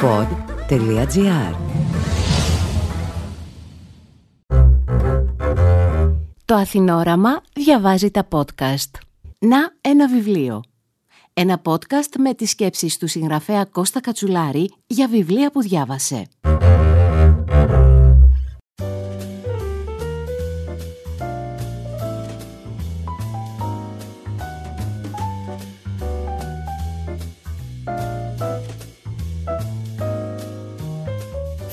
pod.gr Το Αθηνόραμα διαβάζει τα podcast. Να ένα βιβλίο. Ένα podcast με τις σκέψεις του συγγραφέα Κώστα Κατσουλάρη για βιβλία που διάβασε.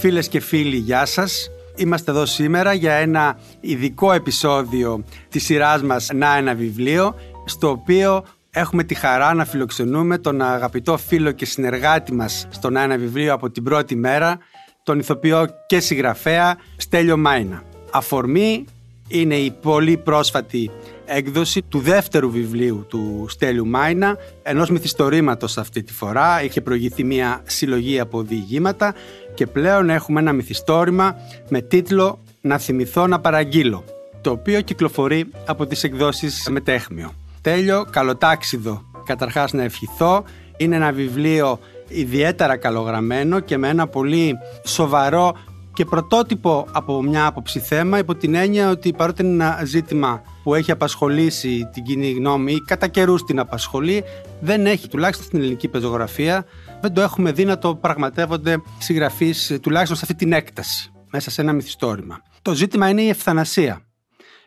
Φίλες και φίλοι, γεια σας. Είμαστε εδώ σήμερα για ένα ειδικό επεισόδιο της σειράς μας «Να ένα βιβλίο», στο οποίο έχουμε τη χαρά να φιλοξενούμε τον αγαπητό φίλο και συνεργάτη μας στο «Να ένα βιβλίο» από την πρώτη μέρα, τον ηθοποιό και συγγραφέα Στέλιο Μάινα. Αφορμή είναι η πολύ πρόσφατη έκδοση του δεύτερου βιβλίου του Στέλιου Μάινα, ενός μυθιστορήματος αυτή τη φορά. Είχε προηγηθεί μια συλλογή από διηγήματα και πλέον έχουμε ένα μυθιστόρημα με τίτλο «Να θυμηθώ να παραγγείλω», το οποίο κυκλοφορεί από τις εκδόσεις Μετέχμιο. Τέλειο, καλοτάξιδο. Καταρχάς να ευχηθώ. Είναι ένα βιβλίο ιδιαίτερα καλογραμμένο και με ένα πολύ σοβαρό και πρωτότυπο από μια άποψη θέμα υπό την έννοια ότι παρότι είναι ένα ζήτημα που έχει απασχολήσει την κοινή γνώμη ή κατά καιρούς την απασχολεί, δεν έχει τουλάχιστον στην ελληνική πεζογραφία, δεν το έχουμε δει να το πραγματεύονται συγγραφείς τουλάχιστον σε αυτή την έκταση, μέσα σε ένα μυθιστόρημα. Το ζήτημα είναι η ευθανασία.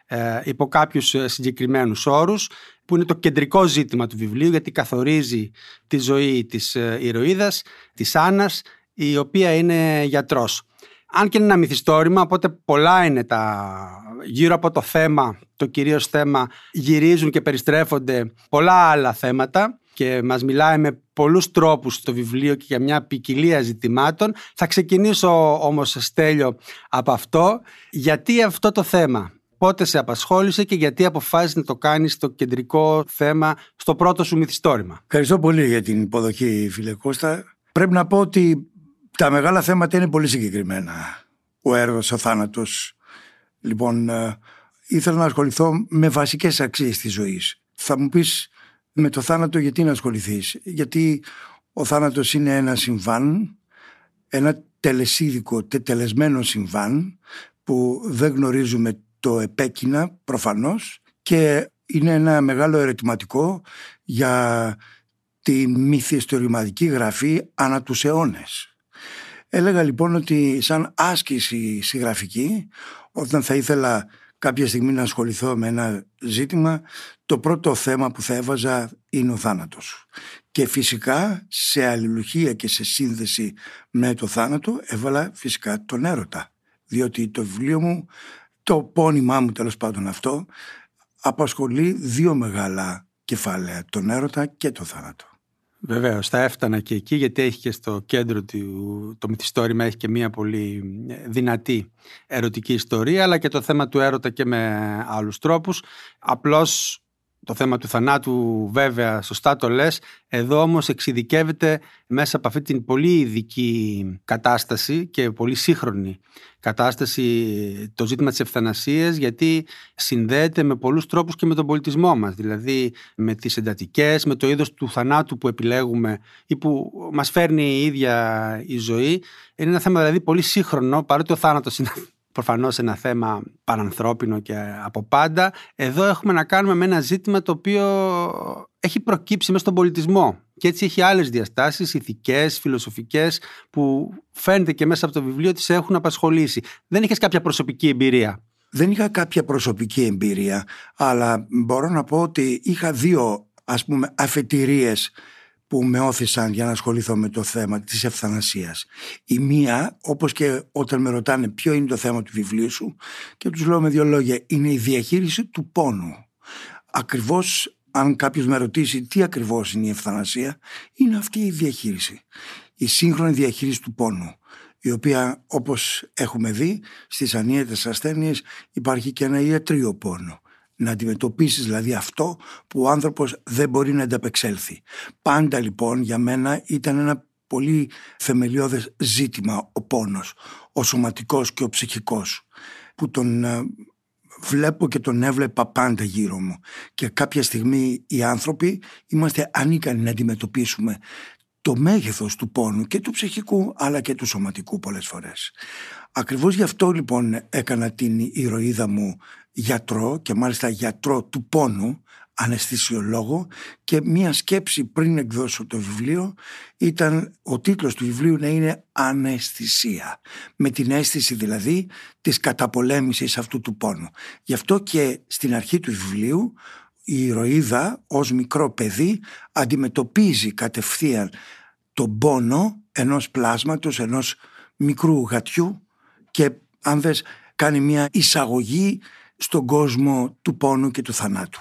Ε, υπό κάποιους συγκεκριμένους όρους, που είναι το κεντρικό ζήτημα του βιβλίου, γιατί καθορίζει τη ζωή της ε, ηρωίδας, της Άννας, η οποία είναι γιατρός. Αν και είναι ένα μυθιστόρημα, οπότε πολλά είναι τα γύρω από το θέμα, το κυρίως θέμα, γυρίζουν και περιστρέφονται πολλά άλλα θέματα και μας μιλάει με πολλούς τρόπους στο βιβλίο και για μια ποικιλία ζητημάτων. Θα ξεκινήσω όμως, Στέλιο, από αυτό. Γιατί αυτό το θέμα, πότε σε απασχόλησε και γιατί αποφάσισες να το κάνεις το κεντρικό θέμα στο πρώτο σου μυθιστόρημα; Ευχαριστώ πολύ για την υποδοχή, φίλε Κώστα. Πρέπει να πω ότι τα μεγάλα θέματα είναι πολύ συγκεκριμένα. Ο έργος, ο θάνατος. Λοιπόν, ε, ήθελα να ασχοληθώ με βασικές αξίες της ζωής. Θα μου πεις με το θάνατο γιατί να ασχοληθείς; Γιατί ο θάνατος είναι ένα συμβάν, ένα τελεσίδικο, τετελεσμένο συμβάν που δεν γνωρίζουμε το επέκεινα προφανώς και είναι ένα μεγάλο ερωτηματικό για τη μυθιστορηματική γραφή ανά τους αιώνες. Έλεγα λοιπόν ότι σαν άσκηση συγγραφική, όταν θα ήθελα κάποια στιγμή να ασχοληθώ με ένα ζήτημα, το πρώτο θέμα που θα έβαζα είναι ο θάνατος. Και φυσικά σε αλληλουχία και σε σύνδεση με το θάνατο έβαλα φυσικά τον έρωτα. Διότι το βιβλίο μου, το πόνημά μου τέλος πάντων αυτό, απασχολεί δύο μεγάλα κεφάλαια, τον έρωτα και το θάνατο. Βεβαίως, θα έφτανα και εκεί γιατί έχει και στο κέντρο του το μυθιστόρημα έχει και μια πολύ ε, δυνατή ερωτική ιστορία αλλά και το θέμα του έρωτα και με άλλους τρόπους. Απλώς το θέμα του θανάτου βέβαια σωστά το λες, εδώ όμως εξειδικεύεται μέσα από αυτή την πολύ ειδική κατάσταση και πολύ σύγχρονη κατάσταση το ζήτημα της ευθανασίας γιατί συνδέεται με πολλούς τρόπους και με τον πολιτισμό μας. Δηλαδή με τις εντατικές, με το είδος του θανάτου που επιλέγουμε ή που μας φέρνει η ίδια η ζωή. Είναι ένα θέμα δηλαδή πολύ σύγχρονο παρότι ο θάνατος είναι προφανώς ένα θέμα παρανθρώπινο και από πάντα. Εδώ έχουμε να κάνουμε με ένα ζήτημα το οποίο έχει προκύψει μέσα στον πολιτισμό και έτσι έχει άλλες διαστάσεις, ηθικές, φιλοσοφικές που φαίνεται και μέσα από το βιβλίο ότι σε έχουν απασχολήσει. Δεν είχες κάποια προσωπική εμπειρία; Δεν είχα κάποια προσωπική εμπειρία, αλλά μπορώ να πω ότι είχα δύο ας πούμε αφετηρίες που με όθησαν για να ασχοληθώ με το θέμα της ευθανασίας. Η μία, όπως και όταν με ρωτάνε ποιο είναι το θέμα του βιβλίου σου και τους λέω με δύο λόγια, είναι η διαχείριση του πόνου. Ακριβώς αν κάποιος με ρωτήσει τι ακριβώς είναι η ευθανασία, είναι αυτή η διαχείριση. Η σύγχρονη διαχείριση του πόνου η οποία όπως έχουμε δει στις ανίατες ασθένειες υπάρχει και ένα ιατρείο πόνο να αντιμετωπίσεις δηλαδή αυτό που ο άνθρωπος δεν μπορεί να ανταπεξέλθει. Πάντα λοιπόν για μένα ήταν ένα πολύ θεμελιώδες ζήτημα ο πόνος, ο σωματικός και ο ψυχικός που τον ε, βλέπω και τον έβλεπα πάντα γύρω μου και κάποια στιγμή οι άνθρωποι είμαστε ανίκανοι να αντιμετωπίσουμε το μέγεθος του πόνου και του ψυχικού αλλά και του σωματικού πολλές φορές. Ακριβώς γι' αυτό λοιπόν έκανα την ηρωίδα μου γιατρό και μάλιστα γιατρό του πόνου αναισθησιολόγο και μία σκέψη πριν εκδώσω το βιβλίο ήταν ο τίτλος του βιβλίου να είναι «Αναισθησία» με την αίσθηση δηλαδή της καταπολέμησης αυτού του πόνου. Γι' αυτό και στην αρχή του βιβλίου η ηρωίδα ως μικρό παιδί αντιμετωπίζει κατευθείαν τον πόνο ενός πλάσματος, ενός μικρού γατιού και αν δες κάνει μια εισαγωγή στον κόσμο του πόνου και του θανάτου.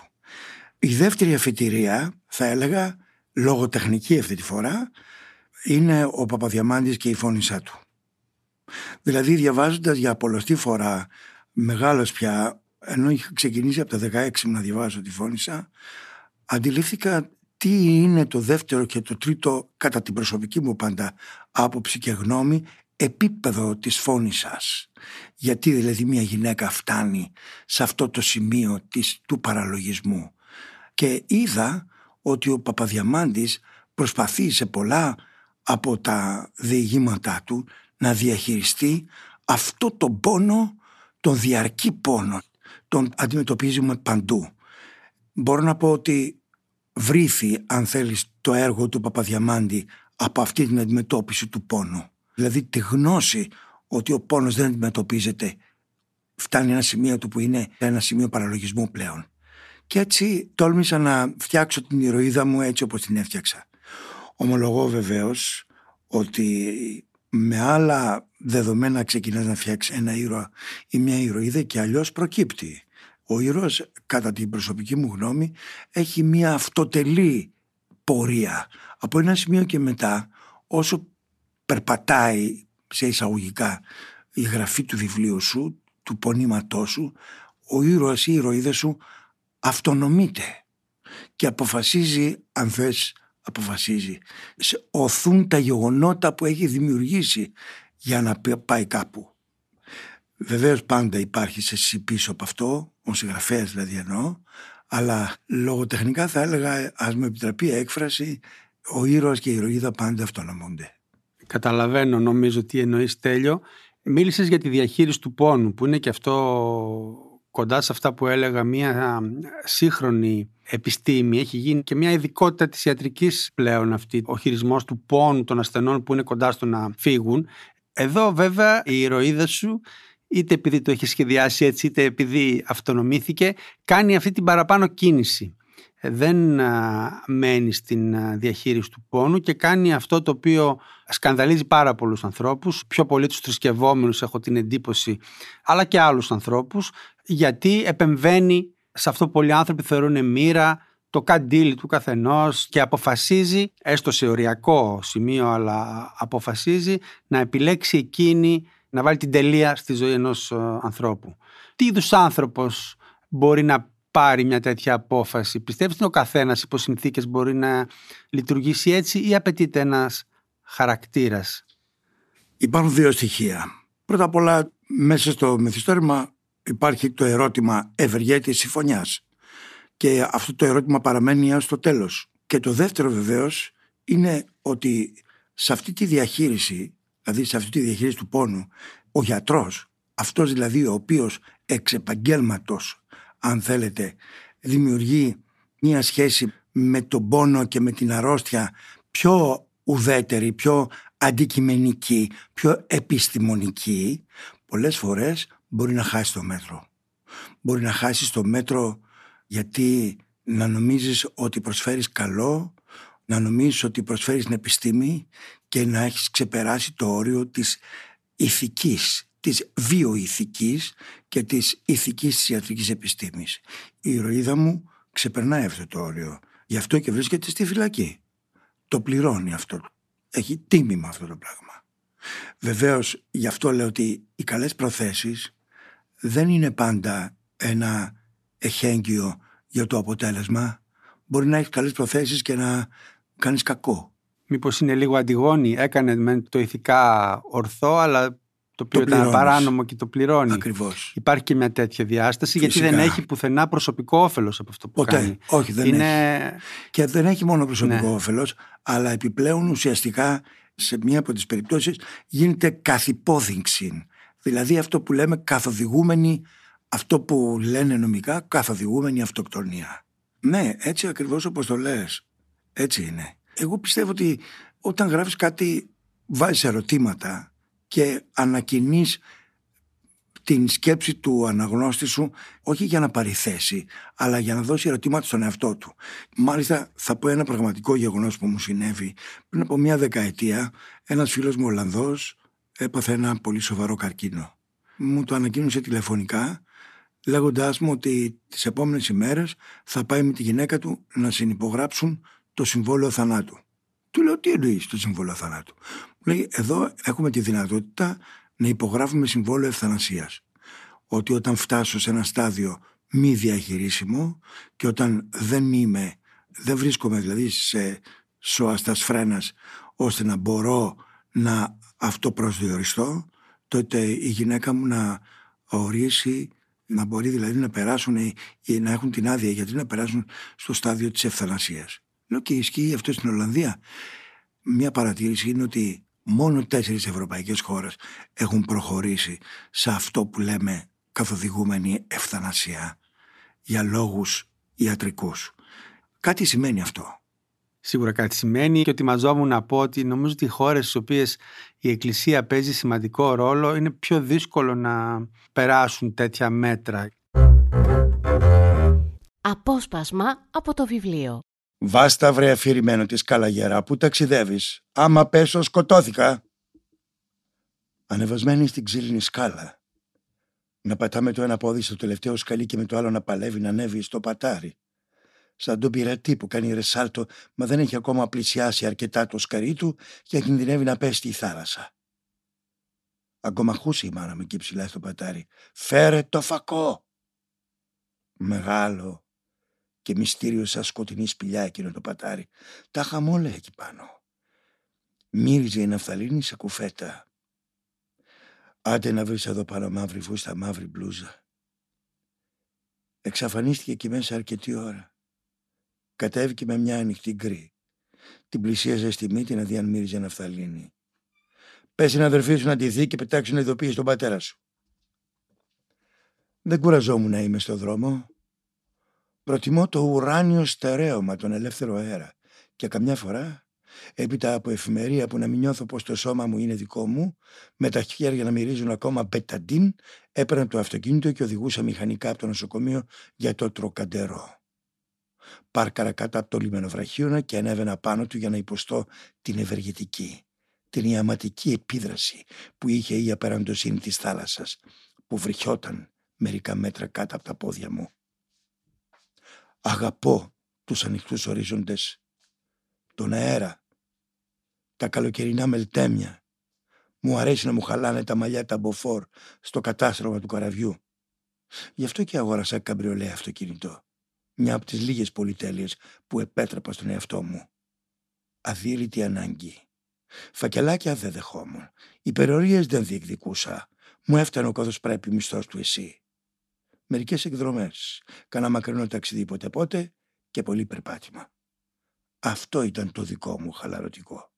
Η δεύτερη αφιτηρία θα έλεγα λογοτεχνική αυτή τη φορά είναι ο Παπαδιαμάντης και η φώνησά του. Δηλαδή διαβάζοντας για πολλωστή φορά μεγάλος πια ενώ είχα ξεκινήσει από τα 16 μου να διαβάζω τη φώνησα αντιλήφθηκα τι είναι το δεύτερο και το τρίτο κατά την προσωπική μου πάντα άποψη και γνώμη επίπεδο της φώνησας. Γιατί δηλαδή μια γυναίκα φτάνει σε αυτό το σημείο της, του παραλογισμού; Και είδα ότι ο Παπαδιαμάντης προσπαθεί σε πολλά από τα διηγήματά του να διαχειριστεί αυτό το πόνο, τον διαρκή πόνο. Τον αντιμετωπίζουμε παντού. Μπορώ να πω ότι βρήθη, αν θέλεις, το έργο του Παπαδιαμάντη από αυτή την αντιμετώπιση του πόνου. Δηλαδή τη γνώση ότι ο πόνος δεν αντιμετωπίζεται φτάνει ένα σημείο του που είναι ένα σημείο παραλογισμού πλέον. Και έτσι τόλμησα να φτιάξω την ηρωίδα μου έτσι όπως την έφτιαξα. Ομολογώ βεβαίως ότι με άλλα δεδομένα ξεκινάς να φτιάξεις ένα ήρωα ή μια ηρωίδα και αλλιώς προκύπτει. Ο ήρωας κατά την προσωπική μου γνώμη έχει μια αυτοτελή πορεία. Από ένα σημείο και μετά όσο περπατάει σε εισαγωγικά η γραφή του βιβλίου σου, του πονήματός σου, ο ήρωας ή η ηρωίδα σου αυτονομείται και αποφασίζει, αν θες αποφασίζει, σε οθούν τα γεγονότα που έχει δημιουργήσει για να πάει κάπου. Βεβαίως πάντα υπάρχει σε εσύ πίσω από αυτό, ο συγγραφέας δηλαδή εννοώ, αλλά λογοτεχνικά θα έλεγα, ας με επιτραπεί έκφραση, ο ήρωας και η ηρωίδα πάντα αυτονομούνται. Καταλαβαίνω νομίζω τι εννοείς τέλειο. Μίλησες για τη διαχείριση του πόνου που είναι και αυτό κοντά σε αυτά που έλεγα μια σύγχρονη επιστήμη. Έχει γίνει και μια ειδικότητα της ιατρικής πλέον αυτή. Ο χειρισμός του πόνου των ασθενών που είναι κοντά στο να φύγουν. Εδώ βέβαια η ηρωίδα σου είτε επειδή το έχει σχεδιάσει έτσι είτε επειδή αυτονομήθηκε κάνει αυτή την παραπάνω κίνηση. Δεν μένει στην διαχείριση του πόνου και κάνει αυτό το οποίο σκανδαλίζει πάρα πολλούς ανθρώπους, πιο πολύ τους θρησκευόμενους έχω την εντύπωση, αλλά και άλλους ανθρώπους, γιατί επεμβαίνει σε αυτό που πολλοί άνθρωποι θεωρούν μοίρα, το καντήλι του καθενός και αποφασίζει, έστω σε οριακό σημείο, αλλά αποφασίζει να επιλέξει εκείνη, να βάλει την τελεία στη ζωή ενός ανθρώπου. Τι είδους άνθρωπος μπορεί να πάρει μια τέτοια απόφαση; Πιστεύεις ότι ο καθένας υπό συνθήκες μπορεί να λειτουργήσει έτσι ή απαιτείται ένας χαρακτήρας; Υπάρχουν δύο στοιχεία. Πρώτα απ' όλα μέσα στο μυθιστόρημα υπάρχει το ερώτημα ευεργέτης ή φωνιάς. Και αυτό το ερώτημα παραμένει έως το τέλος. Και το δεύτερο βεβαίως είναι ότι σε αυτή τη διαχείριση, δηλαδή σε αυτή τη διαχείριση του πόνου, ο γιατρός, αυτός δηλαδή ο οποίος εξ επαγγέλματος αν θέλετε, δημιουργεί μία σχέση με τον πόνο και με την αρρώστια πιο ουδέτερη, πιο αντικειμενική, πιο επιστημονική, πολλές φορές μπορεί να χάσει το μέτρο. Μπορεί να χάσεις το μέτρο γιατί να νομίζεις ότι προσφέρεις καλό, να νομίζεις ότι προσφέρεις την επιστήμη και να έχεις ξεπεράσει το όριο της ηθικής της βιοηθικής και της ηθικής της ιατρικής επιστήμης. Η ηρωίδα μου ξεπερνάει αυτό το όριο. Γι' αυτό και βρίσκεται στη φυλακή. Το πληρώνει αυτό. Έχει τίμημα αυτό το πράγμα. Βεβαίως γι' αυτό λέω ότι οι καλές προθέσεις δεν είναι πάντα ένα εχέγγυο για το αποτέλεσμα. Μπορεί να έχεις καλές προθέσεις και να κάνεις κακό. Μήπως είναι λίγο αντιγόνη, έκανε το ηθικά ορθό αλλά το οποίο Το ήταν πληρώνεις. παράνομο και το πληρώνει. Ακριβώς. Υπάρχει και μια τέτοια διάσταση, γιατί Φυσικά. δεν έχει πουθενά προσωπικό όφελος από αυτό που Ποτέ. κάνει. Όχι, δεν είναι... έχει. Και δεν έχει μόνο προσωπικό Ναι. όφελος, αλλά επιπλέον ουσιαστικά σε μία από τις περιπτώσεις γίνεται καθυπόδειξη. Δηλαδή αυτό που λέμε καθοδηγούμενη, αυτό που λένε νομικά καθοδηγούμενη αυτοκτονία. Ναι, έτσι ακριβώς όπως το λες. Έτσι είναι. Εγώ πιστεύω ότι όταν γράφεις κάτι βάζεις ερωτήματα και ανακοινείς την σκέψη του αναγνώστη σου όχι για να πάρει θέση, αλλά για να δώσει ερωτήματα στον εαυτό του. Μάλιστα θα πω ένα πραγματικό γεγονός που μου συνέβη. Πριν από μια δεκαετία ένας φίλος μου Ολλανδός έπαθε ένα πολύ σοβαρό καρκίνο. Μου το ανακοίνωσε τηλεφωνικά λέγοντάς μου ότι τις επόμενες ημέρες θα πάει με τη γυναίκα του να συνυπογράψουν το συμβόλαιο θανάτου. Του λέω τι εννοείς το συμβόλαιο θανάτου; Μου λέει εδώ έχουμε τη δυνατότητα να υπογράφουμε συμβόλαιο ευθανασίας. Ότι όταν φτάσω σε ένα στάδιο μη διαχειρίσιμο και όταν δεν είμαι, δεν βρίσκομαι δηλαδή σε σώαστας φρένας ώστε να μπορώ να αυτοπροσδιοριστώ τότε η γυναίκα μου να ορίσει να μπορεί δηλαδή να περάσουν ή ή να έχουν την άδεια γιατί να περάσουν στο στάδιο της ευθανασίας. Λέω και ισχύει αυτό στην Ολλανδία. Μια παρατήρηση είναι ότι μόνο τέσσερις ευρωπαϊκές χώρες έχουν προχωρήσει σε αυτό που λέμε καθοδηγούμενη ευθανασία για λόγους ιατρικούς. Κάτι σημαίνει αυτό. Σίγουρα κάτι σημαίνει και ότι μαζόμουν να πω ότι νομίζω ότι οι χώρες στις οποίες η Εκκλησία παίζει σημαντικό ρόλο είναι πιο δύσκολο να περάσουν τέτοια μέτρα. Απόσπασμα από το βιβλίο. Βάστα βρε αφηρημένο της καλαγέρα που ταξιδεύεις. Άμα πέσω σκοτώθηκα. Ανεβασμένη στην ξύλινη σκάλα. Να πατάμε το ένα πόδι στο τελευταίο σκαλί και με το άλλο να παλεύει να ανέβει στο πατάρι. Σαν τον πειρατή που κάνει ρεσάλτο μα δεν έχει ακόμα πλησιάσει αρκετά το σκαρί του και κινδυνεύει να πέσει στη θάλασσα. Αγκομαχούσε η μάνα μου εκεί ψηλά στο πατάρι. Φέρε το φακό. Μεγάλο, και μυστήριος σαν σκοτεινή σπηλιά εκείνο το πατάρι. Τα είχαμε όλα εκεί πάνω. Μύριζε η ναυταλίνη σε κουφέτα. Άντε να βρεις εδώ πάνω μαύρη φούστα, μαύρη μπλούζα. Εξαφανίστηκε εκεί μέσα αρκετή ώρα. Κατέβηκε με μια ανοιχτή γκρι. Την πλησίαζε στη μύτη να δει αν μύριζε ναυταλίνη. Πες στην αδερφή σου να τη δει και πετάξεις να ειδοποιήσει τον πατέρα σου. Δεν κουραζόμουν να είμαι στο δρόμο. Προτιμώ το ουράνιο στερέωμα, τον ελεύθερο αέρα. Και καμιά φορά, έπειτα από εφημερία που να μην νιώθω πως το σώμα μου είναι δικό μου, με τα χέρια να μυρίζουν ακόμα μπεταντίν, έπαιρνα το αυτοκίνητο και οδηγούσα μηχανικά από το νοσοκομείο για το τροκαντερό. Πάρκαρα κάτω από το λιμενοβραχίωνα και ανέβαινα πάνω του για να υποστώ την ευεργετική, την ιαματική επίδραση που είχε η απεραντοσύνη της θάλασσας, που βρυχιόταν μερικά μέτρα κάτω από τα πόδια μου. Αγαπώ τους ανοιχτούς ορίζοντες, τον αέρα, τα καλοκαιρινά μελτέμια. Μου αρέσει να μου χαλάνε τα μαλλιά τα μποφόρ στο κατάστρωμα του καραβιού. Γι' αυτό και αγόρασα καμπριολέ αυτοκίνητο. Μια από τις λίγες πολυτέλειες που επέτρεπα στον εαυτό μου. Αδύρυτη ανάγκη. Φακελάκια δεν δεχόμουν. Υπερορίες δεν διεκδικούσα. Μου έφτανε ο καθώς πρέπει μισθός του εσύ. Μερικές εκδρομές. Κάνα μακρινό ταξίδι ποτέ πότε και πολύ περπάτημα. Αυτό ήταν το δικό μου χαλαρωτικό.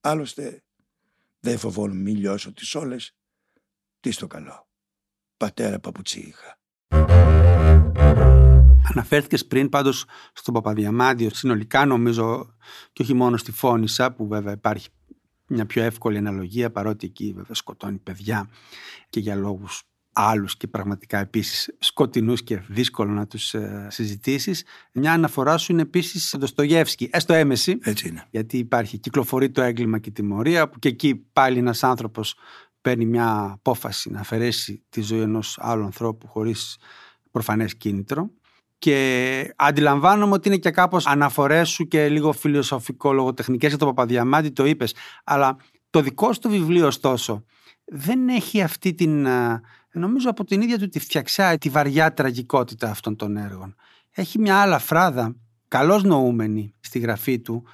Άλλωστε δεν φοβόμουν μη λιώσω τις όλες. Τι στο καλό. Πατέρα παπουτσί είχα. Αναφέρθηκες πριν πάντως στον Παπαδιαμάντιο συνολικά νομίζω και όχι μόνο στη Φόνησα που βέβαια υπάρχει μια πιο εύκολη αναλογία παρότι εκεί βέβαια σκοτώνει παιδιά και για λόγους άλλους και πραγματικά επίσης σκοτεινούς και δύσκολο να τους ε, συζητήσεις. Μια αναφορά σου είναι επίσης στο Στογεύσκι, έστω έμεση, Έτσι είναι. γιατί υπάρχει κυκλοφορεί το έγκλημα και η τιμωρία που και εκεί πάλι ένας άνθρωπος παίρνει μια απόφαση να αφαιρέσει τη ζωή ενός άλλου ανθρώπου χωρίς προφανές κίνητρο και αντιλαμβάνομαι ότι είναι και κάπως αναφορές σου και λίγο φιλοσοφικό λογοτεχνικές για το Παπαδιαμάντη το είπες αλλά το δικό σου το βιβλίο ωστόσο δεν έχει αυτή την α, νομίζω από την ίδια του τη φτιαξιά τη βαριά τραγικότητα αυτών των έργων έχει μια άλλα φράδα καλώς νοούμενη στη γραφή του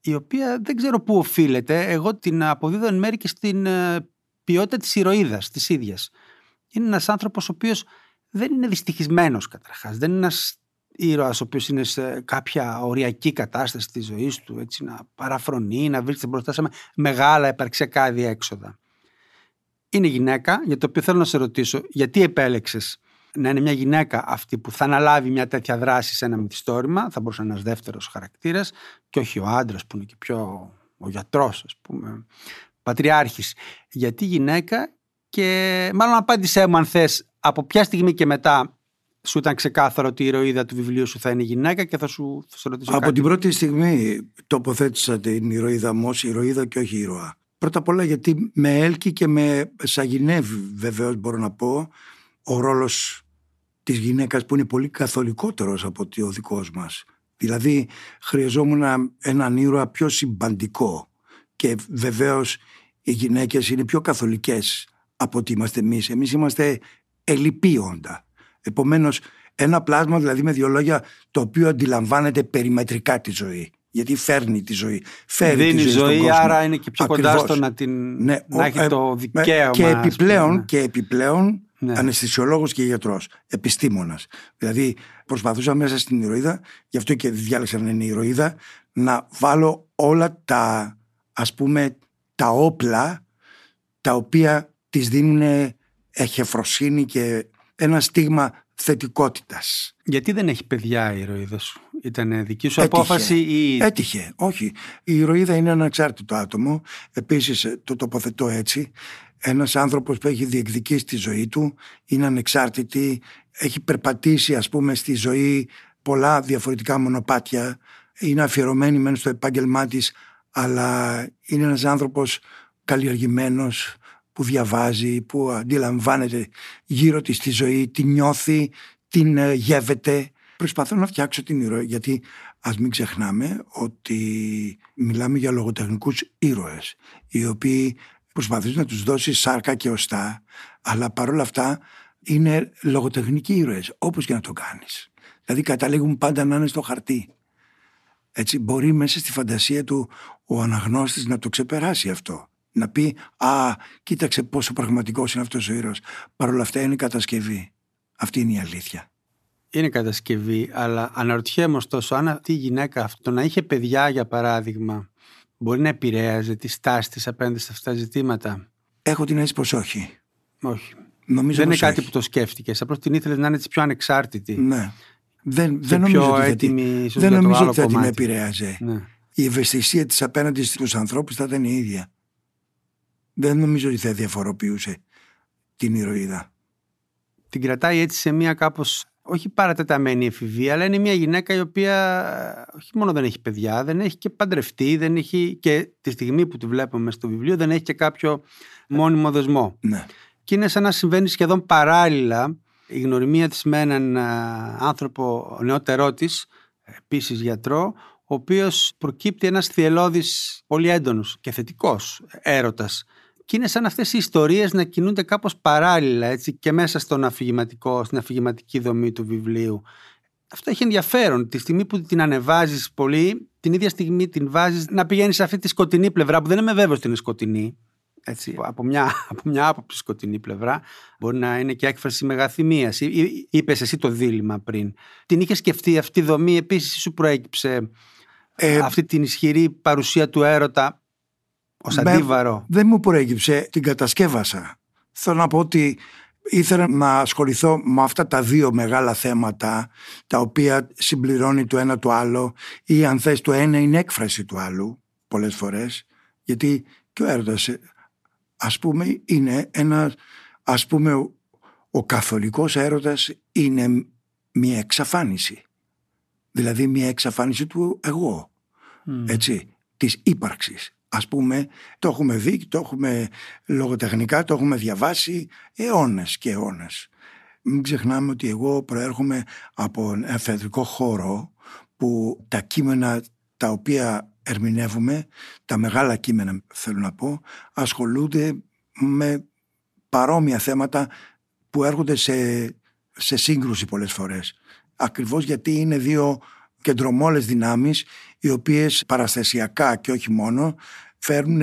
η οποία δεν ξέρω πού οφείλεται εγώ την αποδίδω εν μέρει και στην ε, ποιότητα της ηρωίδας της ίδιας. Είναι ένας άνθρωπος ο οποίος δεν είναι δυστυχισμένος καταρχάς, δεν είναι ένας ήρωας ο οποίος είναι σε κάποια οριακή κατάσταση της ζωής του, έτσι να παραφρονεί, να βρίσκεται μπροστά σε μεγάλα επαρξιακά διέξοδα. Είναι γυναίκα, για το οποίο θέλω να σε ρωτήσω, γιατί επέλεξες να είναι μια γυναίκα αυτή που θα αναλάβει μια τέτοια δράση σε ένα μυθιστόρημα, θα μπορούσε να είναι ένας δεύτερος χαρακτήρας και όχι ο άντρας που είναι και πιο ο γιατρός, ας πούμε, πατριάρχης. Γιατί γυναίκα και μάλλον απάντησέ μου αν θες από ποια στιγμή και μετά σου ήταν ξεκάθαρο ότι η ηρωίδα του βιβλίου σου θα είναι γυναίκα και θα σου θα σε ρωτήσω Από την πρώτη στιγμή τοποθέτησα την ηρωίδα μου ως ηρωίδα και όχι ηρωά. Πρώτα απ' όλα γιατί με έλκει και με σαγηνεύει βεβαίως μπορώ να πω ο ρόλος της γυναίκας που είναι πολύ καθολικότερος από ότι ο δικός μας. Δηλαδή χρειαζόμουν έναν ήρωα πιο συμπαντικό και βεβαίως οι γυναίκες είναι πιο καθολικές από ότι είμαστε εμείς. Εμείς είμαστε ελιπίοντα. Επομένως ένα πλάσμα δηλαδή με δύο λόγια το οποίο αντιλαμβάνεται περιμετρικά τη ζωή. Γιατί φέρνει τη ζωή. Φέρνει Δίνει τη ζωή, ζωή, άρα είναι και πιο κοντά Ακριβώς. στο να, την, Ναι, να ο- έχει ε, το ε, δικαίωμα. Και ας επιπλέον, πούμε. και επιπλέον Ναι. αναισθησιολόγος και γιατρός, επιστήμονας. Δηλαδή προσπαθούσα μέσα στην ηρωίδα, γι' αυτό και διάλεξα να είναι ηρωίδα, να βάλω όλα τα ας πούμε τα όπλα τα οποία της δίνουν εχεφροσύνη και ένα στίγμα θετικότητας. Γιατί δεν έχει παιδιά η ηρωίδα σου; Ήταν δική σου Έτυχε. απόφαση ή... Έτυχε, όχι. Η ηρωίδα είναι ένα εξάρτητο άτομο. Επίσης ε, το τοποθετώ έτσι. Ένας άνθρωπος που έχει διεκδικήσει τη ζωή του, είναι ανεξάρτητη, έχει περπατήσει ας πούμε στη ζωή πολλά διαφορετικά μονοπάτια, είναι αφιερωμένη μεν στο επάγγελμά της, αλλά είναι ένας άνθρωπος καλλιεργημένος, που διαβάζει, που αντιλαμβάνεται γύρω της τη ζωή, την νιώθει, την ε, γεύεται. Προσπαθώ να φτιάξω την ηρωή, γιατί ας μην ξεχνάμε ότι μιλάμε για λογοτεχνικούς ήρωες, οι οποίοι προσπαθούν να τους δώσεις σάρκα και οστά, αλλά παρόλα αυτά είναι λογοτεχνικοί ήρωες, όπως και να το κάνεις. Δηλαδή καταλήγουν πάντα να είναι στο χαρτί. Έτσι μπορεί μέσα στη φαντασία του ο αναγνώστης να το ξεπεράσει αυτό. Να πει «Α, κοίταξε πόσο πραγματικός είναι αυτός ο ήρωας». Παρ' όλα αυτά είναι κατασκευή. Αυτή είναι η αλήθεια. Είναι κατασκευή, αλλά αναρωτιέμαι ωστόσο αν αυτή η γυναίκα αυτό να είχε παιδιά για παράδειγμα μπορεί να επηρέαζε τη στάση της απέναντι σε αυτά τα ζητήματα; Έχω την αίσθηση πως όχι. Όχι. Νομίζω δεν είναι πως κάτι όχι. που το σκέφτηκες. Απλώς την ήθελες να είναι έτσι πιο ανεξάρτητη. Ναι. Δεν, και δεν νομίζω πιο ότι θα έτοιμη την, ίσως δεν για το νομίζω άλλο ότι θα την κομμάτι. επηρέαζε. Ναι. Η ευαισθησία της απέναντι στους ανθρώπους θα ήταν η ίδια. Δεν νομίζω ότι θα διαφοροποιούσε την ηρωίδα. Την κρατάει έτσι σε μια κάπως όχι παρατεταμένη εφηβεία, αλλά είναι μια γυναίκα η οποία ε, όχι μόνο δεν έχει παιδιά, δεν έχει και παντρευτεί, δεν έχει και τη στιγμή που τη βλέπουμε στο βιβλίο δεν έχει και κάποιο μόνιμο δεσμό. Ναι. Και είναι σαν να συμβαίνει σχεδόν παράλληλα η γνωριμία της με έναν α, άνθρωπο νεότερό της, επίσης γιατρό, ο οποίος προκύπτει ένας θυελώδης πολύ έντονος και θετικός έρωτας. Και είναι σαν αυτές οι ιστορίες να κινούνται κάπως παράλληλα έτσι, και μέσα στον αφηγηματικό, στην αφηγηματική δομή του βιβλίου. Αυτό έχει ενδιαφέρον. Τη στιγμή που την ανεβάζεις πολύ, την ίδια στιγμή την βάζεις να πηγαίνεις σε αυτή τη σκοτεινή πλευρά που δεν είμαι βέβαιος ότι είναι σκοτεινή. Έτσι, από, μια, από μια άποψη σκοτεινή πλευρά μπορεί να είναι και έκφραση μεγαθυμίας. Είπες εσύ το δίλημα πριν. Την είχε σκεφτεί αυτή η δομή, επίσης σου προέκυψε Ε, αυτή την ισχυρή παρουσία του έρωτα; Ως με- αντίβαρο. Δεν μου προέκυψε, την κατασκεύασα. Θέλω να πω ότι ήθελα να ασχοληθώ με αυτά τα δύο μεγάλα θέματα τα οποία συμπληρώνει το ένα το άλλο ή αν θες το ένα είναι έκφραση του άλλου πολλές φορές γιατί και ο έρωτας ε, ας πούμε είναι ένας ας πούμε ο, ο καθολικός έρωτας είναι μια εξαφάνιση δηλαδή μια εξαφάνιση του εγώ Μμ. έτσι, της ύπαρξης. Ας πούμε, το έχουμε δει, το έχουμε λογοτεχνικά, το έχουμε διαβάσει αιώνες και αιώνες. Μην ξεχνάμε ότι εγώ προέρχομαι από ένα θεατρικό χώρο που τα κείμενα τα οποία ερμηνεύουμε, τα μεγάλα κείμενα θέλω να πω, ασχολούνται με παρόμοια θέματα που έρχονται σε, σε σύγκρουση πολλές φορές. Ακριβώς γιατί είναι δύο κεντρομόλες δυνάμεις οι οποίες παραστασιακά και όχι μόνο φέρνουν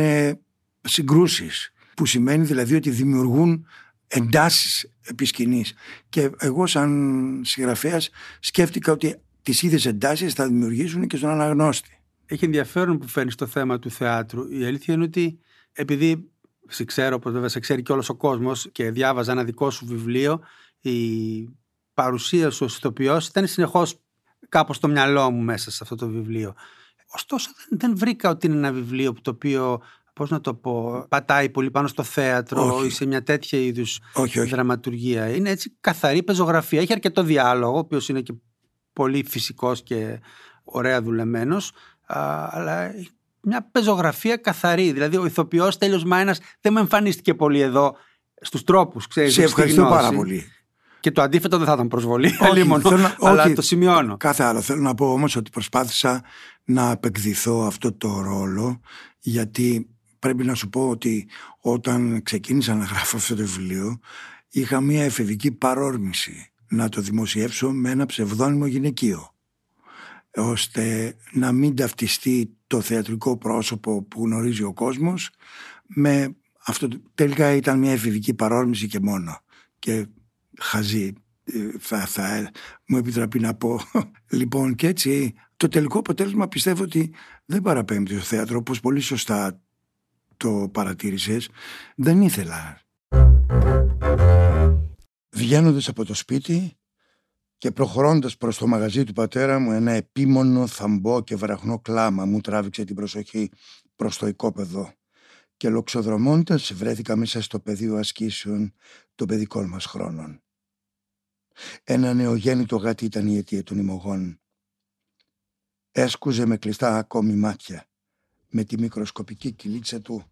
συγκρούσεις. που σημαίνει δηλαδή ότι δημιουργούν εντάσεις επί σκηνής. Και εγώ σαν συγγραφέας σκέφτηκα ότι τις ίδιες εντάσεις θα δημιουργήσουν και στον αναγνώστη. Έχει ενδιαφέρον που φέρνεις το θέμα του θεάτρου. Η αλήθεια είναι ότι επειδή σε ξέρω, όπως βέβαια σε ξέρει και όλος ο κόσμος και διάβαζα ένα δικό σου βιβλίο, η παρουσία σου ως ηθοποιός ήταν συνεχώς κάπως στο μυαλό μου μέσα σε αυτό το βιβλίο. Ωστόσο δεν, δεν βρήκα ότι είναι ένα βιβλίο που το οποίο Πώς να το πω, πατάει πολύ πάνω στο θέατρο όχι. ή σε μια τέτοια είδους δραματουργία. Είναι έτσι καθαρή πεζογραφία. Έχει αρκετό διάλογο, ο οποίος είναι και πολύ φυσικός και ωραία δουλεμένος. Αλλά μια πεζογραφία καθαρή. Δηλαδή, ο ηθοποιός Τέλειος Μάινας δεν μου εμφανίστηκε πολύ εδώ στους τρόπους. Σε ευχαριστώ πάρα πολύ. Και το αντίθετο δεν θα ήταν προσβολή. Όχι, να, αλλά όχι, το σημειώνω. Κάθε άλλο. Θέλω να πω όμως ότι προσπάθησα να απεκδηθώ αυτό το ρόλο γιατί πρέπει να σου πω ότι όταν ξεκίνησα να γράφω αυτό το βιβλίο είχα μια εφηβική παρόρμηση να το δημοσιεύσω με ένα ψευδόνυμο γυναικείο ώστε να μην ταυτιστεί το θεατρικό πρόσωπο που γνωρίζει ο κόσμος με αυτό τελικά ήταν μια εφηβική παρόρμηση και μόνο και χαζή ε, θα, θα μου επιτραπεί να πω. Λοιπόν και έτσι το τελικό αποτέλεσμα πιστεύω ότι δεν παραπέμπει το θέατρο όπως πολύ σωστά το παρατήρησες. Δεν ήθελα. Βγαίνοντας από το σπίτι και προχωρώντας προς το μαγαζί του πατέρα μου ένα επίμονο θαμπό και βραχνό κλάμα μου τράβηξε την προσοχή προς το οικόπεδο. Και λοξοδρομώντας βρέθηκα μέσα στο πεδίο ασκήσεων των παιδικών μας χρόνων. Ένα νεογέννητο γάτι ήταν η αιτία των ημωγών. Έσκουζε με κλειστά ακόμη μάτια με τη μικροσκοπική κυλίτσα του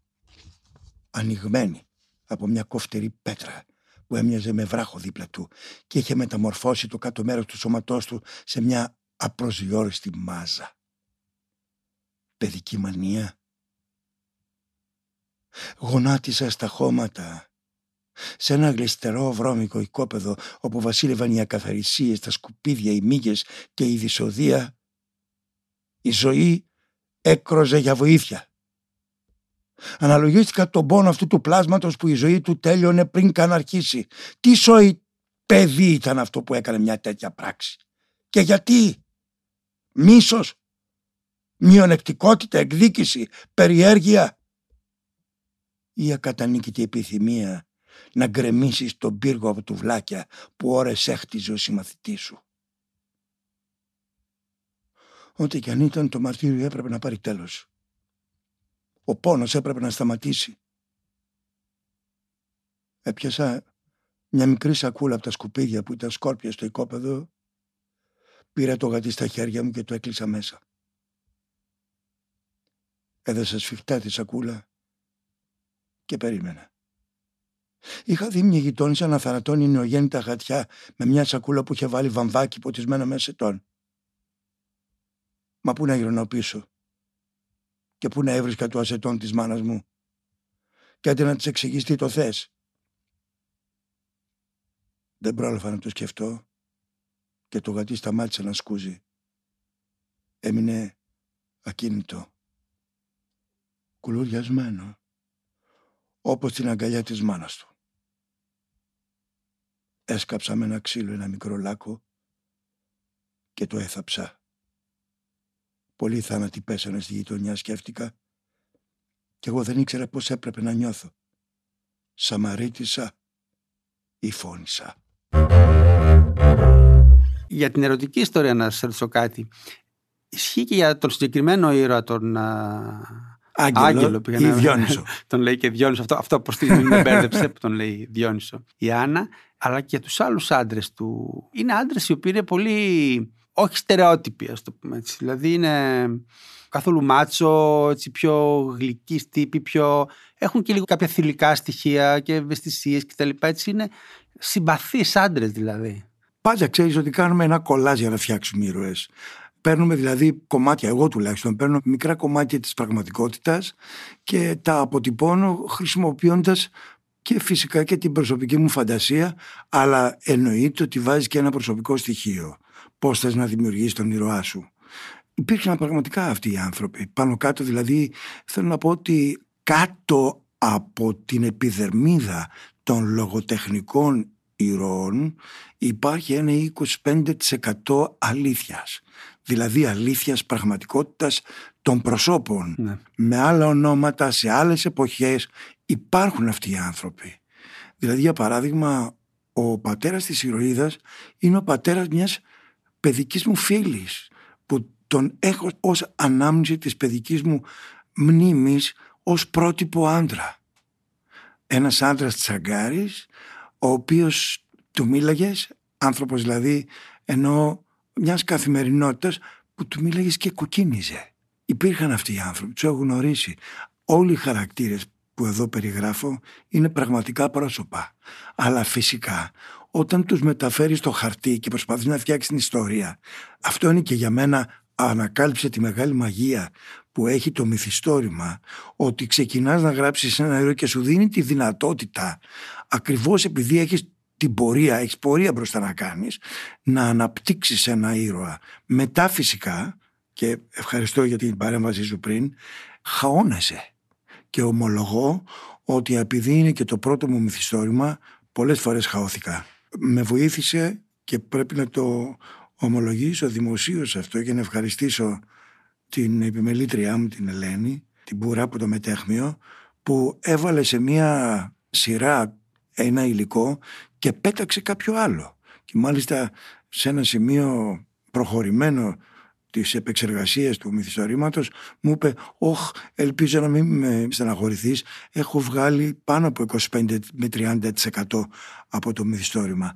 ανοιγμένη από μια κοφτερή πέτρα που έμοιαζε με βράχο δίπλα του και είχε μεταμορφώσει το κάτω μέρος του σώματός του σε μια απροσδιόριστη μάζα. Παιδική μανία. Γονάτισα στα χώματα σε ένα γλιστερό βρώμικο οικόπεδο όπου βασίλευαν οι ακαθαρισίες, τα σκουπίδια, οι μύγες και η δυσοδεία η ζωή έκροζε για βοήθεια. Αναλογίστηκα τον πόνο αυτού του πλάσματος που η ζωή του τέλειωνε πριν καν αρχίσει. Τι σοϊ παιδί ήταν αυτό που έκανε μια τέτοια πράξη; Και γιατί; Μίσος. Μειονεκτικότητα, εκδίκηση, περιέργεια. Ή ακατανίκητη επιθυμία να γκρεμίσεις τον πύργο από τουβλάκια που ώρες έχτιζε ο συμμαθητής σου. Ό,τι κι αν ήταν το μαρτύριο έπρεπε να πάρει τέλος. Ο πόνος έπρεπε να σταματήσει. Έπιασα μια μικρή σακούλα από τα σκουπίδια που ήταν σκόρπια στο οικόπεδο, πήρα το γατί στα χέρια μου και το έκλεισα μέσα. Έδωσα σφιχτά τη σακούλα και περίμενα. Είχα δει μια γειτόνισσα να θανατώνει νεογέννητα γατιά με μια σακούλα που είχε βάλει βαμβάκι ποτισμένο μέσα ετών. Μα πού να ηρωνοποιήσω και πού να έβρισκα το ασετόν της μάνας μου και άντε να της εξηγήσει τι το θες. Δεν πρόλαβα να το σκεφτώ και το γατί σταμάτησε να σκούζει. Έμεινε ακίνητο, κουλουριασμένο, όπως την αγκαλιά της μάνας του. Έσκαψα με ένα ξύλο ένα μικρό λάκκο και το έθαψα. Πολλοί θάνατοι πέσανε στη γειτονιά, σκέφτηκα. Κι εγώ δεν ήξερα πώς έπρεπε να νιώθω. Σαμαρίτησα ή φώνησα. Για την ερωτική ιστορία να σας ρωτήσω κάτι. Ισχύει και για τον συγκεκριμένο ήρωα τον Άγγελο, Άγγελο ή να... Διόνυσο. τον λέει και Διόνυσο. Αυτό, αυτό προς την με μπέρδεψε που τον λέει Διόνυσο. Η Άννα, αλλά και τους άλλους άντρες του. Είναι άντρες οι οποίοι είναι πολύ όχι στερεότυποι, ας το πούμε έτσι. Δηλαδή είναι καθόλου μάτσο, έτσι πιο γλυκοί τύποι, πιο... έχουν και λίγο κάποια θηλυκά στοιχεία και ευαισθησίες κτλ. Έτσι είναι συμπαθείς άντρες δηλαδή. Πάντα ξέρεις ότι κάνουμε ένα κολλάζ για να φτιάξουμε ήρωες. Παίρνουμε δηλαδή κομμάτια, εγώ τουλάχιστον, παίρνω μικρά κομμάτια της πραγματικότητας και τα αποτυπώνω χρησιμοποιώντας και φυσικά και την προσωπική μου φαντασία, αλλά εννοείται ότι βάζεις και ένα προσωπικό στοιχείο πώς θες να δημιουργήσεις τον ήρωά σου. Υπήρξαν πραγματικά αυτοί οι άνθρωποι. Πάνω κάτω δηλαδή θέλω να πω ότι κάτω από την επιδερμίδα των λογοτεχνικών ηρώων υπάρχει ένα 25% αλήθειας. Δηλαδή αλήθειας πραγματικότητας των προσώπων. Ναι. Με άλλα ονόματα, σε άλλες εποχές υπάρχουν αυτοί οι άνθρωποι. Δηλαδή για παράδειγμα ο πατέρας της ηρωίδας είναι ο πατέρας μιας παιδικής μου φίλης που τον έχω ως ανάμνηση της παιδικής μου μνήμης ως πρότυπο άντρα. Ένας άντρας τσαγκάρης ο οποίος του μίλαγες, άνθρωπος δηλαδή ενώ μιας καθημερινότητας που του μίλαγες και κοκκίνιζε. Υπήρχαν αυτοί οι άνθρωποι, τους έχω γνωρίσει. Όλοι οι χαρακτήρες που εδώ περιγράφω είναι πραγματικά πρόσωπα. Αλλά φυσικά όταν τους μεταφέρεις στο χαρτί και προσπαθείς να φτιάξεις την ιστορία αυτό είναι και για μένα ανακάλυψε τη μεγάλη μαγεία που έχει το μυθιστόρημα ότι ξεκινάς να γράψεις ένα έργο και σου δίνει τη δυνατότητα ακριβώς επειδή έχεις την πορεία, έχεις πορεία μπροστά να κάνεις να αναπτύξεις ένα ήρωα. Μετά φυσικά και ευχαριστώ για την παρέμβασή σου πριν χαώνεσαι και ομολογώ ότι επειδή είναι και το πρώτο μου μυθιστόρημα πολλές φορές χαώθηκα. Με βοήθησε και πρέπει να το ομολογήσω δημοσίως αυτό και να ευχαριστήσω την επιμελήτριά μου την Ελένη, την Μπουρά από το Μετέχμιο που έβαλε σε μια σειρά ένα υλικό και πέταξε κάποιο άλλο. Και μάλιστα σε ένα σημείο προχωρημένο της επεξεργασίας του μυθιστορήματος μου είπε «Ωχ, ελπίζω να μην με στεναχωρηθείς, έχω βγάλει πάνω από 25 με 30% από το μυθιστόρημα».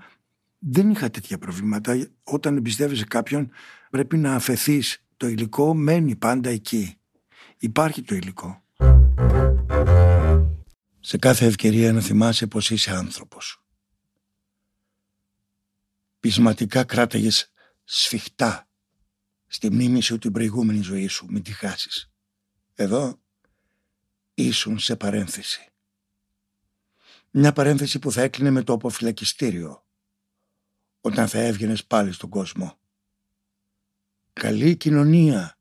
Δεν είχα τέτοια προβλήματα. Όταν εμπιστεύεσαι κάποιον πρέπει να αφαιθείς. Το υλικό μένει πάντα εκεί. Υπάρχει το υλικό. Σε κάθε ευκαιρία να θυμάσαι πως είσαι άνθρωπος. Πεισματικά κράταγες σφιχτά στη μνήμη σου την προηγούμενη ζωή σου, μην τη χάσεις. Εδώ ήσουν σε παρένθεση. Μια παρένθεση που θα έκλεινε με το αποφυλακιστήριο όταν θα έβγαινες πάλι στον κόσμο. Καλή κοινωνία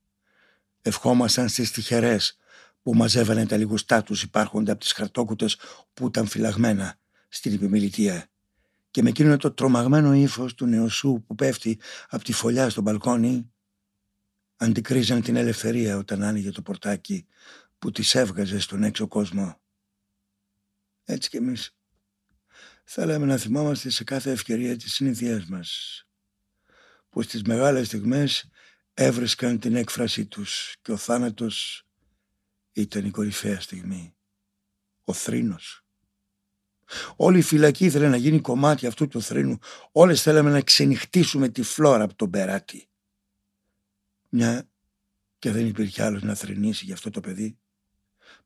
ευχόμασταν στις τυχερές που μαζεύανε τα λιγοστά τους υπάρχοντα από τις χαρτόκουτες που ήταν φυλαγμένα στην επιμελητία και με εκείνο το τρομαγμένο ύφος του νεοσού που πέφτει από τη φωλιά στο μπαλκόνι αντικρίζαν την ελευθερία όταν άνοιγε το πορτάκι που τις έβγαζε στον έξω κόσμο. Έτσι κι εμείς θέλαμε να θυμόμαστε σε κάθε ευκαιρία τις συνήθειές μας που στις μεγάλες στιγμές έβρισκαν την έκφρασή τους και ο θάνατος ήταν η κορυφαία στιγμή. Ο θρήνος. Όλη η φυλακή ήθελε να γίνει κομμάτι αυτού του θρήνου. Όλες θέλαμε να ξενυχτήσουμε τη φλόρα από τον περάτη. Μια και δεν υπήρχε άλλος να θρηνήσει για αυτό το παιδί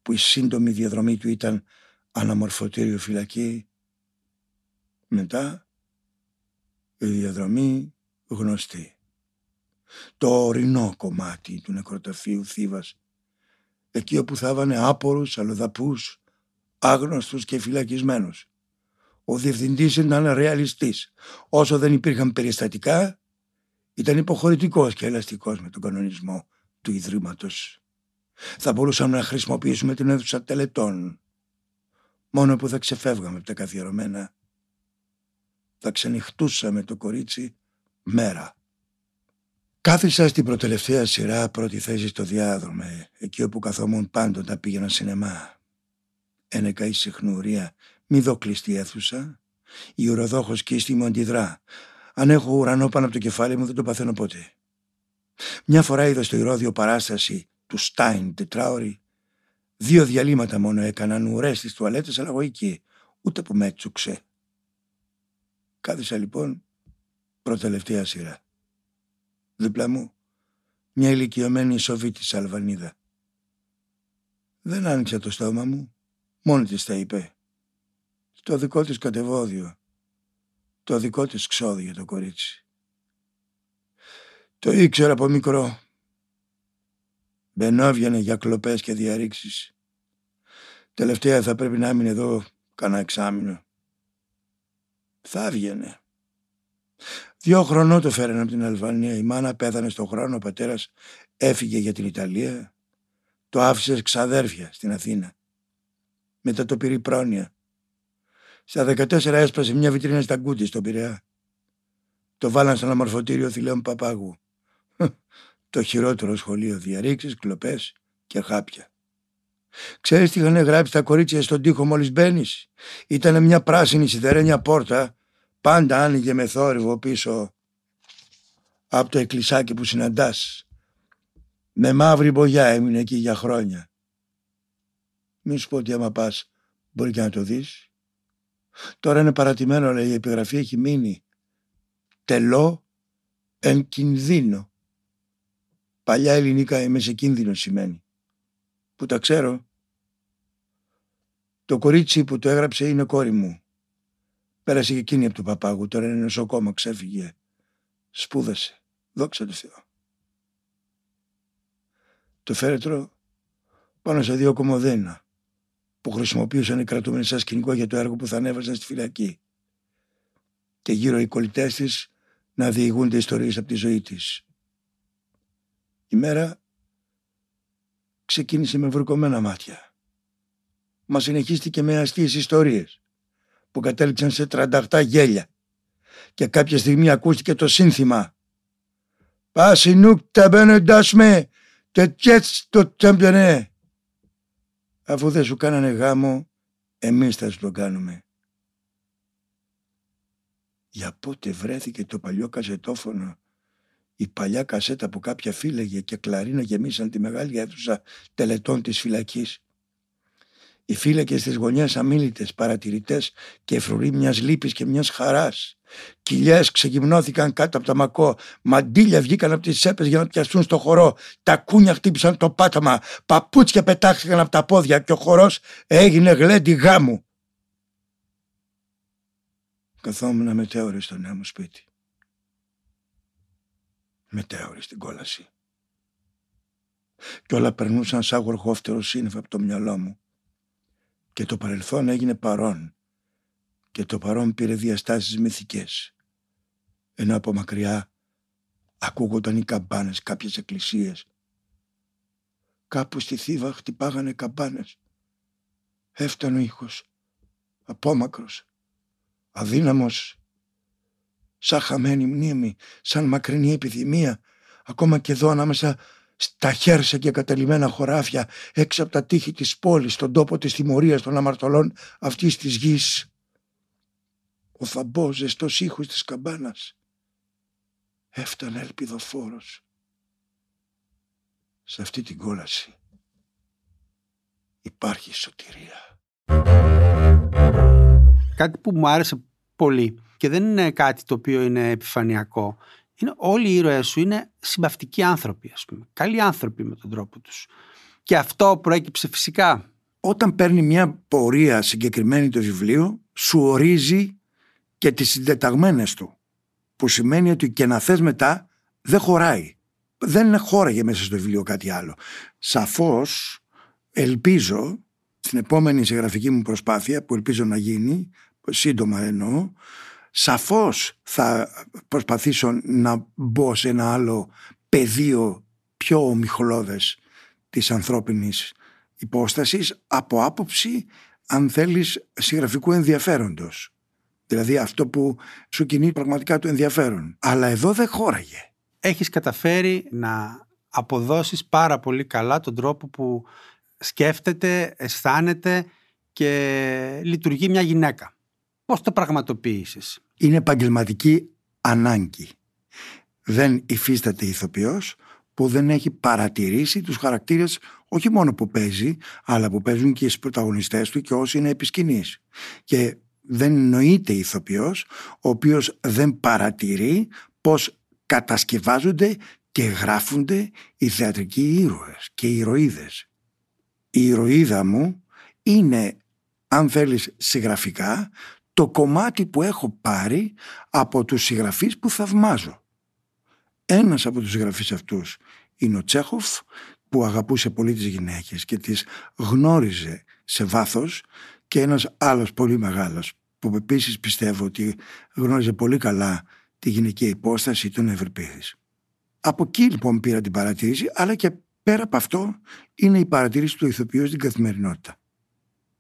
που η σύντομη διαδρομή του ήταν αναμορφωτήριο φυλακή. Μετά η διαδρομή γνωστή. Το ορεινό κομμάτι του νεκροταφείου Θήβας εκεί όπου θα έβανε άπορους, αλλοδαπούς, άγνωστους και φυλακισμένους. Ο διευθυντής ήταν ρεαλιστής. Όσο δεν υπήρχαν περιστατικά, ήταν υποχωρητικός και ελαστικός με τον κανονισμό του Ιδρύματος. Θα μπορούσαμε να χρησιμοποιήσουμε την αίθουσα τελετών. Μόνο που θα ξεφεύγαμε από τα καθιερωμένα. Θα ξενυχτούσαμε το κορίτσι μέρα. Κάθισα στην προτελευταία σειρά πρώτη θέση στο διάδρομο, εκεί όπου καθόμουν πάντοτε πήγαινα σινεμά. Ένεκα η συχνουρία, μη δω κλειστή αίθουσα. Η ουροδόχος κίστη μου αντιδρά. Αν έχω ουρανό πάνω από το κεφάλι μου δεν το παθαίνω ποτέ. Μια φορά είδα στο ηρώδιο παράσταση του Στάιν τετράωρη. Δύο διαλύματα μόνο έκαναν ουρές στις τουαλέτες αλλά εγώ εκεί, ούτε που με έτσουξε. Κάθισα λοιπόν προτελευταία σειρά. Δίπλα μου μια ηλικιωμένη της Αλβανίδα. Δεν άνοιξε το στόμα μου, μόνη της τα είπε. Το δικό της κατεβόδιο, το δικό της ξόδι για το κορίτσι. Το ήξερα από μικρό. Μπαινόβιανε για κλοπές και διαρρήξεις. Τελευταία θα πρέπει να έμεινε εδώ κανένα εξάμεινο. Θα έβγαινε. Δύο χρονών το φέρανε από την Αλβανία. Η μάνα πέθανε στον χρόνο, ο πατέρας έφυγε για την Ιταλία. Το άφησες ξαδέρφια στην Αθήνα. Μετά το πήρε πρόνοια. Στα 14 έσπασε μια βιτρίνα στα γκούτι στον Πειραιά. Το βάλαν στο αναμορφωτήριο θηλαίων Παπάγου. το χειρότερο σχολείο διαρρήξεις, κλοπές και χάπια. Ξέρεις τι είχαν γράψει τα κορίτσια στον τοίχο μόλις μπαίνεις; Ήταν μια πράσινη σιδερένια πόρτα, πάντα άνοιγε με θόρυβο πίσω από το εκκλησάκι που συναντάς. Με μαύρη μπογιά έμεινε εκεί για χρόνια. Μην σου πω ότι άμα πας μπορεί και να το δεις. Τώρα είναι παρατημένο λέει η επιγραφή έχει μείνει. Τελώ εν κινδύνο. Παλιά ελληνικά είμαι σε κίνδυνο σημαίνει. Που τα ξέρω. Το κορίτσι που το έγραψε είναι κόρη μου. Πέρασε και εκείνη από το παπάγου, τώρα είναι νοσοκόμα, ξέφυγε. Σπούδασε. Δόξα τω Θεώ. Το φέρετρο πάνω σε δύο κομμωδένα που χρησιμοποιούσαν οι κρατούμενοι σαν σκηνικό για το έργο που θα ανέβαζαν στη φυλακή. Και γύρω οι κολλητές της να διηγούνται ιστορίες από τη ζωή της. Η μέρα ξεκίνησε με βρουκωμένα μάτια. Μα συνεχίστηκε με αστείες ιστορίες που κατέληξαν σε 38 γέλια και κάποια στιγμή ακούστηκε το σύνθημα «Πάσινουκ τα μπαίνοντας με, τετιέτς το τσέμπιονε» Αφού δεν σου κάνανε γάμο, εμείς θα σου το κάνουμε. Για πότε βρέθηκε το παλιό κασετόφωνο, η παλιά κασέτα που κάποια φύλεγε και κλαρίνα γεμίσαν τη μεγάλη αίθουσα τελετών της φυλακής; Οι φύλακες στις γωνιές αμήλυτες, παρατηρητές και φρουροί μιας λύπης και μιας χαράς. Κοιλιές ξεγυμνώθηκαν κάτω από τα μακό, μαντίλια βγήκαν από τις τσέπες για να πιαστούν στο χορό, τα κούνια χτύπησαν το πάταμα, παπούτσια πετάχτηκαν από τα πόδια και ο χορός έγινε γλέντι γάμου. Καθόμουν μετέωρη στο νέο μου σπίτι. Μετέωρη στην κόλαση. Κι όλα περνούσαν σαν γοργόφτερο σύννεφο από το μυαλό μου και το παρελθόν έγινε παρόν και το παρόν πήρε διαστάσεις μυθικές. Ενώ από μακριά ακούγονταν οι καμπάνες κάποιες εκκλησίες. Κάπου στη θύβα χτυπάγανε καμπάνες. Έφτανε ο ήχος, απόμακρος, αδύναμος, σαν χαμένη μνήμη, σαν μακρινή επιθυμία, ακόμα και εδώ ανάμεσα στα χέρια και καταλημμένα χωράφια έξω από τα τείχη της πόλης, στον τόπο της τιμωρίας των αμαρτωλών αυτής της γης. Ο θαμπός ζεστός ήχος της καμπάνας έφτανε ελπιδοφόρος. Σε αυτή την κόλαση υπάρχει σωτηρία. Κάτι που μου άρεσε πολύ και δεν είναι κάτι το οποίο είναι επιφανειακό είναι όλοι οι ήρωές σου είναι συμπαυτικοί άνθρωποι, ας πούμε. Καλοί άνθρωποι με τον τρόπο τους. Και αυτό προέκυψε φυσικά. Όταν παίρνει μια πορεία συγκεκριμένη το βιβλίο, σου ορίζει και τις συντεταγμένες του. Που σημαίνει ότι και να θες μετά δεν χωράει. Δεν χώραγε μέσα στο βιβλίο κάτι άλλο. Σαφώς ελπίζω στην επόμενη συγγραφική μου προσπάθεια που ελπίζω να γίνει, σύντομα εννοώ, Σαφώς θα προσπαθήσω να μπω σε ένα άλλο πεδίο πιο ομιχλώδες της ανθρώπινης υπόστασης από άποψη αν θέλεις συγγραφικού ενδιαφέροντος. Δηλαδή αυτό που σου κινεί πραγματικά το ενδιαφέρον. Αλλά εδώ δεν χώραγε. Έχεις καταφέρει να αποδώσεις πάρα πολύ καλά τον τρόπο που σκέφτεται, αισθάνεται και λειτουργεί μια γυναίκα. Πώς το πραγματοποίησες; Είναι επαγγελματική ανάγκη. Δεν υφίσταται ηθοποιός που δεν έχει παρατηρήσει τους χαρακτήρες όχι μόνο που παίζει, αλλά που παίζουν και οι πρωταγωνιστές του και όσοι είναι επισκηνείς. Και δεν εννοείται ηθοποιός ο οποίος δεν παρατηρεί πως κατασκευάζονται και γράφονται οι θεατρικοί ήρωες και οι ηρωίδες. Η ηρωίδα μου είναι, αν θέλεις συγγραφικά, το κομμάτι που έχω πάρει από τους συγγραφείς που θαυμάζω. Ένας από τους συγγραφείς αυτούς είναι ο Τσέχοφ που αγαπούσε πολύ τις γυναίκες και τις γνώριζε σε βάθος και ένας άλλος πολύ μεγάλος που επίσης πιστεύω ότι γνώριζε πολύ καλά τη γυναική υπόσταση του Ευρυπίδης. Από εκεί λοιπόν πήρα την παρατήρηση αλλά και πέρα από αυτό είναι η παρατήρηση του ηθοποιού στην καθημερινότητα.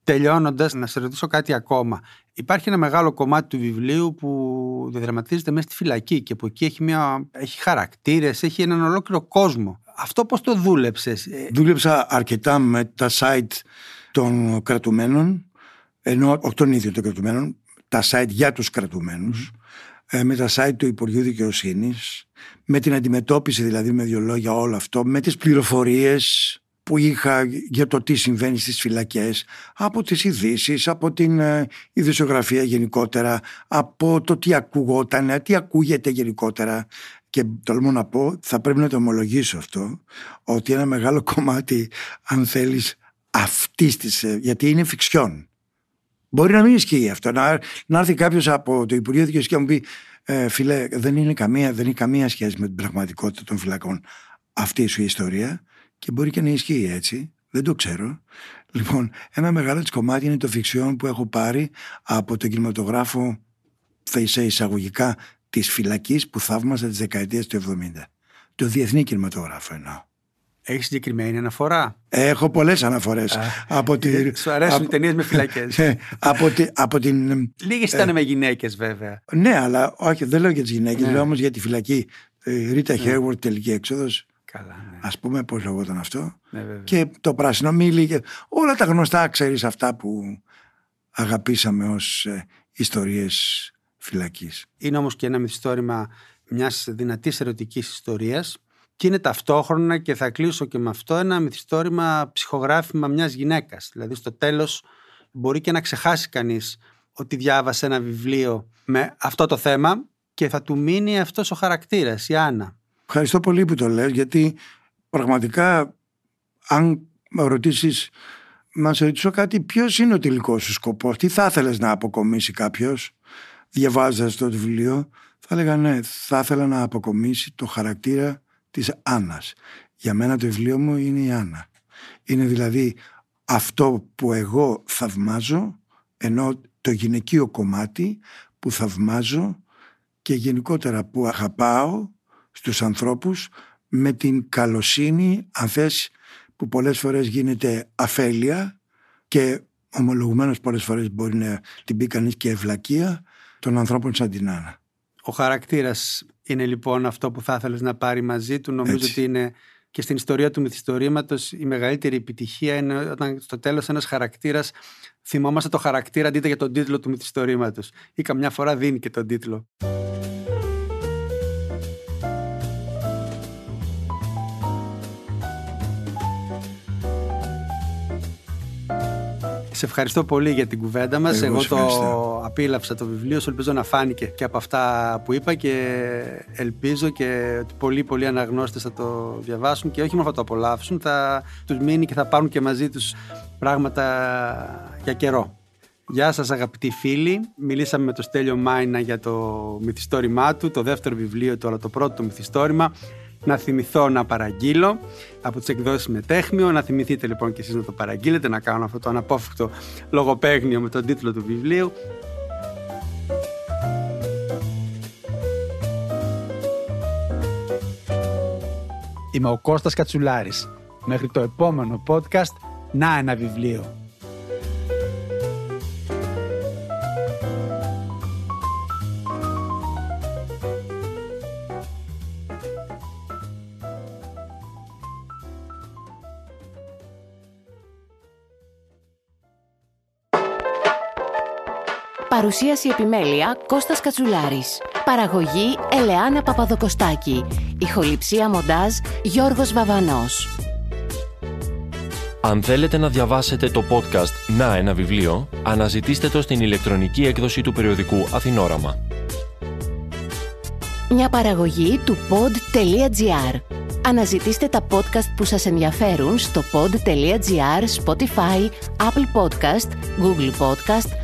Τελειώνοντας, να σε ρωτήσω κάτι ακόμα. Υπάρχει ένα μεγάλο κομμάτι του βιβλίου που διαδραματίζεται μέσα στη φυλακή και που εκεί έχει, μια, έχει χαρακτήρες, έχει έναν ολόκληρο κόσμο. Αυτό πώς το δούλεψες; Δούλεψα αρκετά με τα site των κρατουμένων, ενώ όχι των ίδιων των κρατουμένων, τα site για τους κρατουμένους, ε, με τα site του Υπουργείου Δικαιοσύνης, με την αντιμετώπιση δηλαδή με δύο λόγια όλο αυτό, με τις πληροφορίες που είχα για το τι συμβαίνει στις φυλακές, από τις ειδήσεις, από την ε, ειδησιογραφία γενικότερα, από το τι ακουγόταν, τι ακούγεται γενικότερα. Και τολμώ να πω, θα πρέπει να το ομολογήσω αυτό, ότι ένα μεγάλο κομμάτι, αν θέλεις, αυτής της. Ε, γιατί είναι φιξιόν. Μπορεί να μην ισχύει αυτό. Να, να έρθει κάποιος από το Υπουργείο Δικαιοσύνης και να μου πει, ε, φίλε, δεν είναι, καμία, δεν είναι καμία σχέση με την πραγματικότητα των φυλακών αυτή σου η ιστορία και μπορεί και να ισχύει έτσι. Δεν το ξέρω. Λοιπόν, ένα μεγάλο τη κομμάτι είναι το φιξιόν που έχω πάρει από τον κινηματογράφο, θα είσαι εισαγωγικά, της φυλακής που θαύμαζα τις δεκαετίες του 70. Το διεθνή κινηματογράφο εννοώ. Έχεις συγκεκριμένη αναφορά; Έχω πολλές αναφορές. Από τη... Σου αρέσουν από... οι ταινίες με φυλακές. Ναι, από, τη... από την. Λίγες ήταν ε... με γυναίκες, βέβαια. Ναι, αλλά όχι, δεν λέω για τις γυναίκες. Ναι. Λέω όμως για τη φυλακή. Ρίτα ναι. τελική έξοδος. Καλά, ναι. Ας πούμε πώς λεγόταν αυτό. Ναι, και το πράσινο μήλι και όλα τα γνωστά ξέρεις αυτά που αγαπήσαμε ως ε, ιστορίες φυλακής. Είναι όμως και ένα μυθιστόρημα μιας δυνατής ερωτικής ιστορίας και είναι ταυτόχρονα και θα κλείσω και με αυτό ένα μυθιστόρημα ψυχογράφημα μιας γυναίκας. Δηλαδή στο τέλος μπορεί και να ξεχάσει κανείς ότι διάβασε ένα βιβλίο με αυτό το θέμα και θα του μείνει αυτός ο χαρακτήρας, η Άννα. Ευχαριστώ πολύ που το λες γιατί πραγματικά αν με ρωτήσεις να σε ρωτήσω κάτι ποιος είναι ο τελικός σου σκοπός; Τι θα ήθελες να αποκομίσει κάποιος; Διαβάζοντας το βιβλίο θα έλεγα ναι θα ήθελα να αποκομίσει το χαρακτήρα της Άννας. Για μένα το βιβλίο μου είναι η Άννα. Είναι δηλαδή αυτό που εγώ θαυμάζω ενώ το γυναικείο κομμάτι που θαυμάζω και γενικότερα που αγαπάω στους ανθρώπους με την καλοσύνη αν θες που πολλές φορές γίνεται αφέλεια και ομολογουμένως πολλές φορές μπορεί να την πει κανείς και ευλακία των ανθρώπων σαν την Άννα. Ο χαρακτήρας είναι λοιπόν αυτό που θα ήθελες να πάρει μαζί του. Νομίζω Έτσι. ότι είναι και στην ιστορία του μυθιστορήματος η μεγαλύτερη επιτυχία είναι όταν στο τέλος ένας χαρακτήρας θυμόμαστε το χαρακτήρα αντί για τον τίτλο του μυθιστορήματος ή καμιά φορά δίνει και τον τίτλο. Σε ευχαριστώ πολύ για την κουβέντα μας. Εγώ, Εγώ, σε το ευχαριστώ. απίλαυσα το βιβλίο σου. Ελπίζω να φάνηκε και από αυτά που είπα και ελπίζω και ότι πολλοί πολλοί αναγνώστες θα το διαβάσουν και όχι μόνο θα το απολαύσουν, θα τους μείνει και θα πάρουν και μαζί τους πράγματα για καιρό. Γεια σας αγαπητοί φίλοι. Μιλήσαμε με το Στέλιο Μάινα για το μυθιστόρημά του, το δεύτερο βιβλίο του, αλλά το πρώτο του μυθιστόρημα. Να θυμηθώ να παραγγείλω από τις εκδόσεις Μετέχμιο. Να θυμηθείτε λοιπόν και εσείς να το παραγγείλετε, να κάνω αυτό το αναπόφευκτο λογοπαίγνιο με τον τίτλο του βιβλίου. Είμαι ο Κώστας Κατσουλάρης. Μέχρι το επόμενο podcast, να ένα βιβλίο. Παρουσίαση επιμέλεια Κώστας Κατσουλάρης. Παραγωγή Ελεάνα Παπαδοκοστάκη. Ηχοληψία μοντάζ Γιώργος Βαβανός. Αν θέλετε να διαβάσετε το podcast «Να ένα βιβλίο», αναζητήστε το στην ηλεκτρονική έκδοση του περιοδικού Αθηνόραμα. Μια παραγωγή του pod.gr. Αναζητήστε τα podcast που σας ενδιαφέρουν στο pod.gr, Spotify, Apple Podcast, Google Podcast